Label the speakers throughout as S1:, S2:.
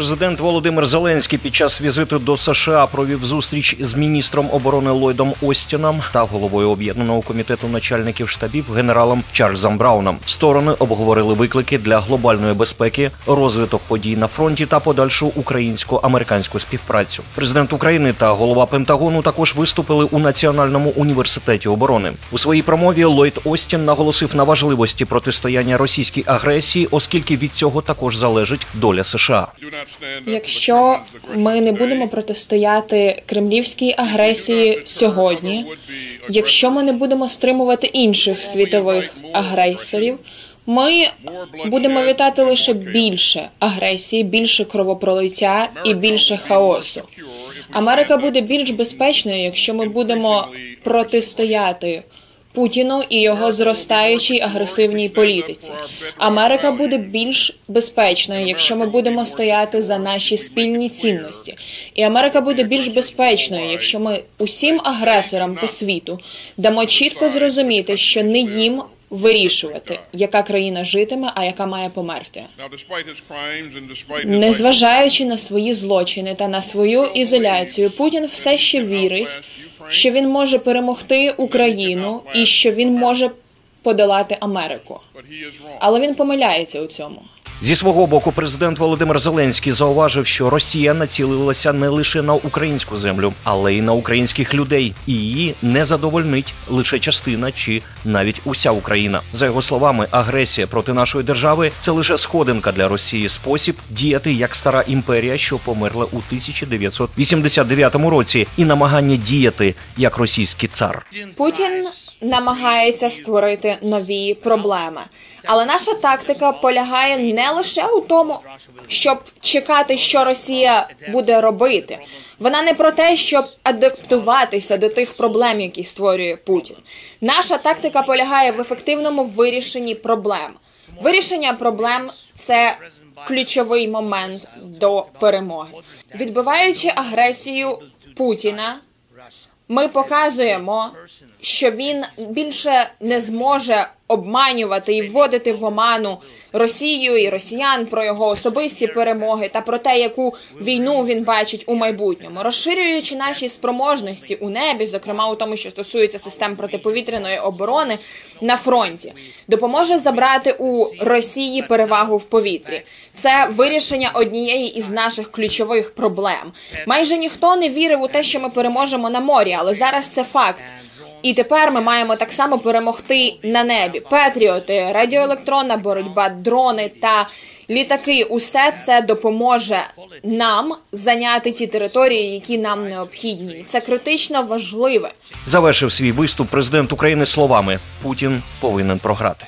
S1: Президент Володимир Зеленський під час візиту до США провів зустріч з міністром оборони Ллойдом Остіном та головою об'єднаного комітету начальників штабів генералом Чарльзом Брауном. Сторони обговорили виклики для глобальної безпеки, розвиток подій на фронті та подальшу українсько-американську співпрацю. Президент України та голова Пентагону також виступили у Національному університеті оборони. У своїй промові Ллойд Остін наголосив на важливості протистояння російській агресії, оскільки від цього також залежить доля США.
S2: Якщо ми не будемо протистояти кремлівській агресії сьогодні, якщо ми не будемо стримувати інших світових агресорів, ми будемо вітати лише більше агресії, більше кровопролиття і більше хаосу. Америка буде більш безпечною, якщо ми будемо протистояти Путіну і його зростаючій агресивній політиці. Америка буде більш безпечною, якщо ми будемо стояти за наші спільні цінності, і Америка буде більш безпечною, якщо ми усім агресорам по світу дамо чітко зрозуміти, що не їм. Вирішувати, яка країна житиме, а яка має померти. Незважаючи на свої злочини та на свою ізоляцію, Путін все ще вірить, що він може перемогти Україну і що він може подолати Америку. Але він помиляється у цьому.
S1: Зі свого боку, президент Володимир Зеленський зауважив, що Росія націлилася не лише на українську землю, але й на українських людей, і її не задовольнить лише частина чи навіть уся Україна. За його словами, агресія проти нашої держави це лише сходинка для Росії, спосіб діяти як стара імперія, що померла у 1989 році, і намагання діяти як російський цар.
S2: Путін намагається створити нові проблеми. Але наша тактика полягає не лише у тому, щоб чекати, що Росія буде робити. Вона не про те, щоб адаптуватися до тих проблем, які створює Путін. Наша тактика полягає в ефективному вирішенні проблем. Вирішення проблем це ключовий момент до перемоги, відбиваючи агресію Путіна. Ми показуємо, що він більше не зможе обманювати і вводити в оману Росію і росіян про його особисті перемоги та про те, яку війну він бачить у майбутньому, розширюючи наші спроможності у небі, зокрема у тому, що стосується систем протиповітряної оборони на фронті, допоможе забрати у Росії перевагу в повітрі. Це вирішення однієї із наших ключових проблем. Майже ніхто не вірив у те, що ми переможемо на морі, але зараз це факт. І тепер ми маємо так само перемогти на небі. Петріоти, радіоелектронна боротьба, дрони та літаки. Усе це допоможе нам зайняти ті території, які нам необхідні. Це критично важливе.
S1: Завершив свій виступ президент України словами: Путін повинен програти.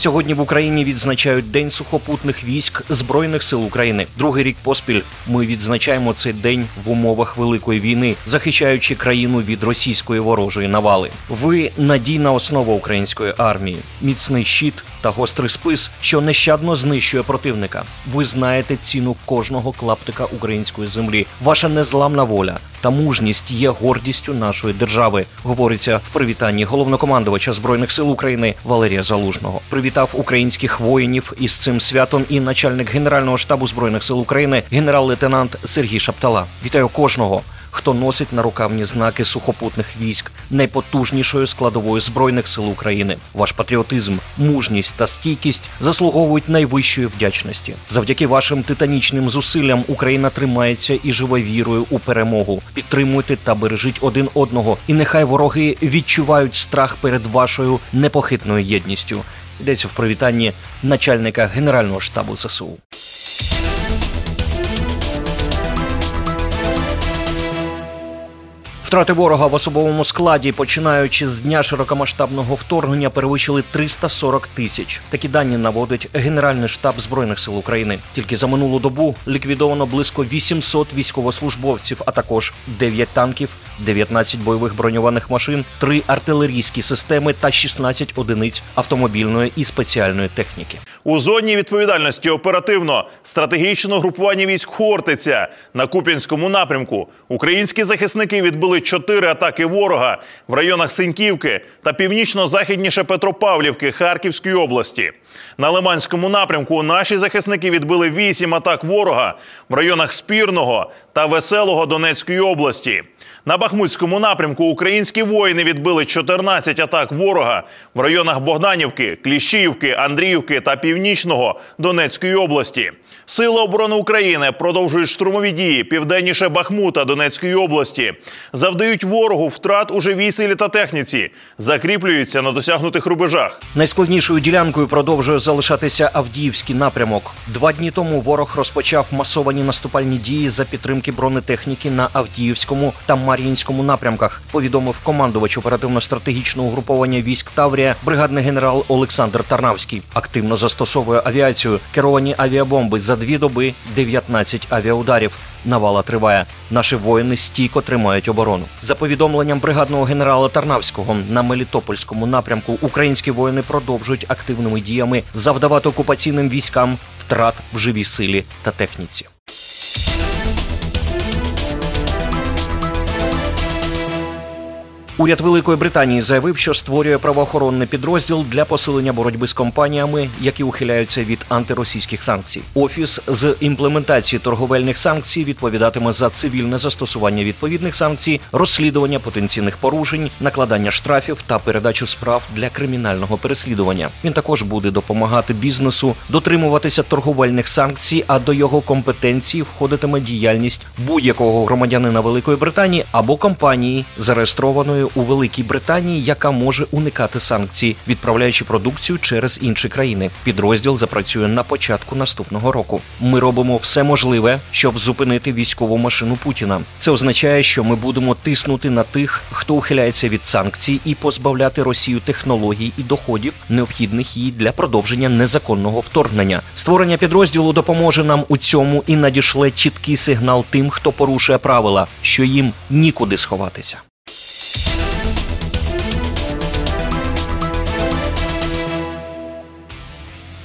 S1: Сьогодні в Україні відзначають День сухопутних військ Збройних сил України. Другий рік поспіль ми відзначаємо цей день в умовах великої війни, захищаючи країну від російської ворожої навали. Ви надійна основа української армії, міцний щит та гострий спис, що нещадно знищує противника. Ви знаєте ціну кожного клаптика української землі. Ваша незламна воля та мужність є гордістю нашої держави. Говориться в привітанні головнокомандувача збройних сил України Валерія Залужного. Привітав українських воїнів із цим святом і начальник генерального штабу збройних сил України, генерал-лейтенант Сергій Шаптала. Вітаю кожного хто носить на рукавні знаки сухопутних військ, найпотужнішої складової збройних сил України. Ваш патріотизм, мужність та стійкість заслуговують найвищої вдячності. Завдяки вашим титанічним зусиллям Україна тримається і живе вірою у перемогу. Підтримуйте та бережіть один одного, і нехай вороги відчувають страх перед вашою непохитною єдністю. Йдеться в привітанні начальника генерального штабу ЗСУ. Втрати ворога в особовому складі, починаючи з дня широкомасштабного вторгнення, перевищили 340 тисяч. Такі дані наводить Генеральний штаб збройних сил України. Тільки за минулу добу ліквідовано близько 800 військовослужбовців, а також 9 танків, 19 бойових броньованих машин, 3 артилерійські системи та 16 одиниць автомобільної і спеціальної техніки.
S3: У зоні відповідальності оперативно стратегічного групування військ Хортиця на Куп'янському напрямку. Українські захисники відбили чотири атаки ворога в районах Синьківки та північно-західніше Петропавлівки Харківської області. На Лиманському напрямку наші захисники відбили вісім атак ворога в районах Спірного та Веселого Донецької області. На Бахмутському напрямку українські воїни відбили 14 атак ворога в районах Богданівки, Кліщіївки, Андріївки та Північного Донецької області. Сили оборони України продовжують штурмові дії південніше Бахмута Донецької області, завдають ворогу втрат у живій силі та техніці, закріплюються на досягнутих рубежах.
S1: Найскладнішою ділянкою продовжує залишатися Авдіївський напрямок. Два дні тому ворог розпочав масовані наступальні дії за підтримки бронетехніки на Авдіївському та Мар'їнському напрямках. Повідомив командувач оперативно-стратегічного угруповання військ Таврія, бригадний генерал Олександр Тарнавський. Активно застосовує авіацію, керовані авіабомби за дві доби 19 авіаударів. Навала триває. Наші воїни стійко тримають оборону. За повідомленням бригадного генерала Тарнавського на Мелітопольському напрямку українські воїни продовжують активними діями завдавати окупаційним військам втрат в живій силі та техніці. Уряд Великої Британії заявив, що створює правоохоронний підрозділ для посилення боротьби з компаніями, які ухиляються від антиросійських санкцій. Офіс з імплементації торговельних санкцій відповідатиме за цивільне застосування відповідних санкцій, розслідування потенційних порушень, накладання штрафів та передачу справ для кримінального переслідування. Він також буде допомагати бізнесу дотримуватися торговельних санкцій, а до його компетенції входитиме діяльність будь-якого громадянина Великої Британії або компанії, зареєстрованої у Великій Британії, яка може уникати санкцій, відправляючи продукцію через інші країни. Підрозділ запрацює на початку наступного року. Ми робимо все можливе, щоб зупинити військову машину Путіна. Це означає, що ми будемо тиснути на тих, хто ухиляється від санкцій, і позбавляти Росію технологій і доходів, необхідних їй для продовження незаконного вторгнення. Створення підрозділу допоможе нам у цьому і надішле чіткий сигнал тим, хто порушує правила, що їм нікуди сховатися.